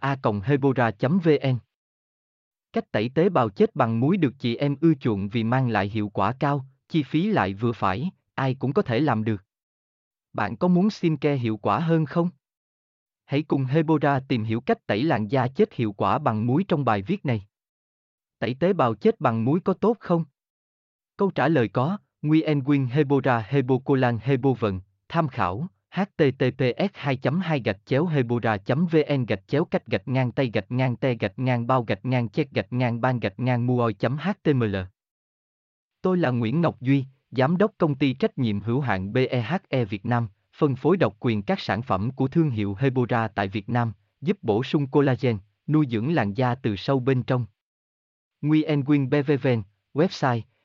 a hebora vn cách tẩy tế bào chết bằng muối được chị em ưa chuộng vì mang lại hiệu quả cao chi phí lại vừa phải ai cũng có thể làm được bạn có muốn skincare hiệu quả hơn không Hãy cùng Hebora tìm hiểu cách tẩy làn da chết hiệu quả bằng muối trong bài viết này. Tẩy tế bào chết bằng muối có tốt không? Câu trả lời có, Nguyen Nguyen Hebora Hebocolan Hebovận, tham khảo, https 2 2 gạch chéo hebora vn gạch chéo cách gạch ngang tay gạch ngang te gạch ngang bao gạch ngang chết gạch ngang ban gạch ngang muoi html Tôi là Nguyễn Ngọc Duy, Giám đốc công ty trách nhiệm hữu hạn BEHE Việt Nam, phân phối độc quyền các sản phẩm của thương hiệu Hebora tại Việt Nam, giúp bổ sung collagen, nuôi dưỡng làn da từ sâu bên trong. Nguyen Nguyen BVVN, website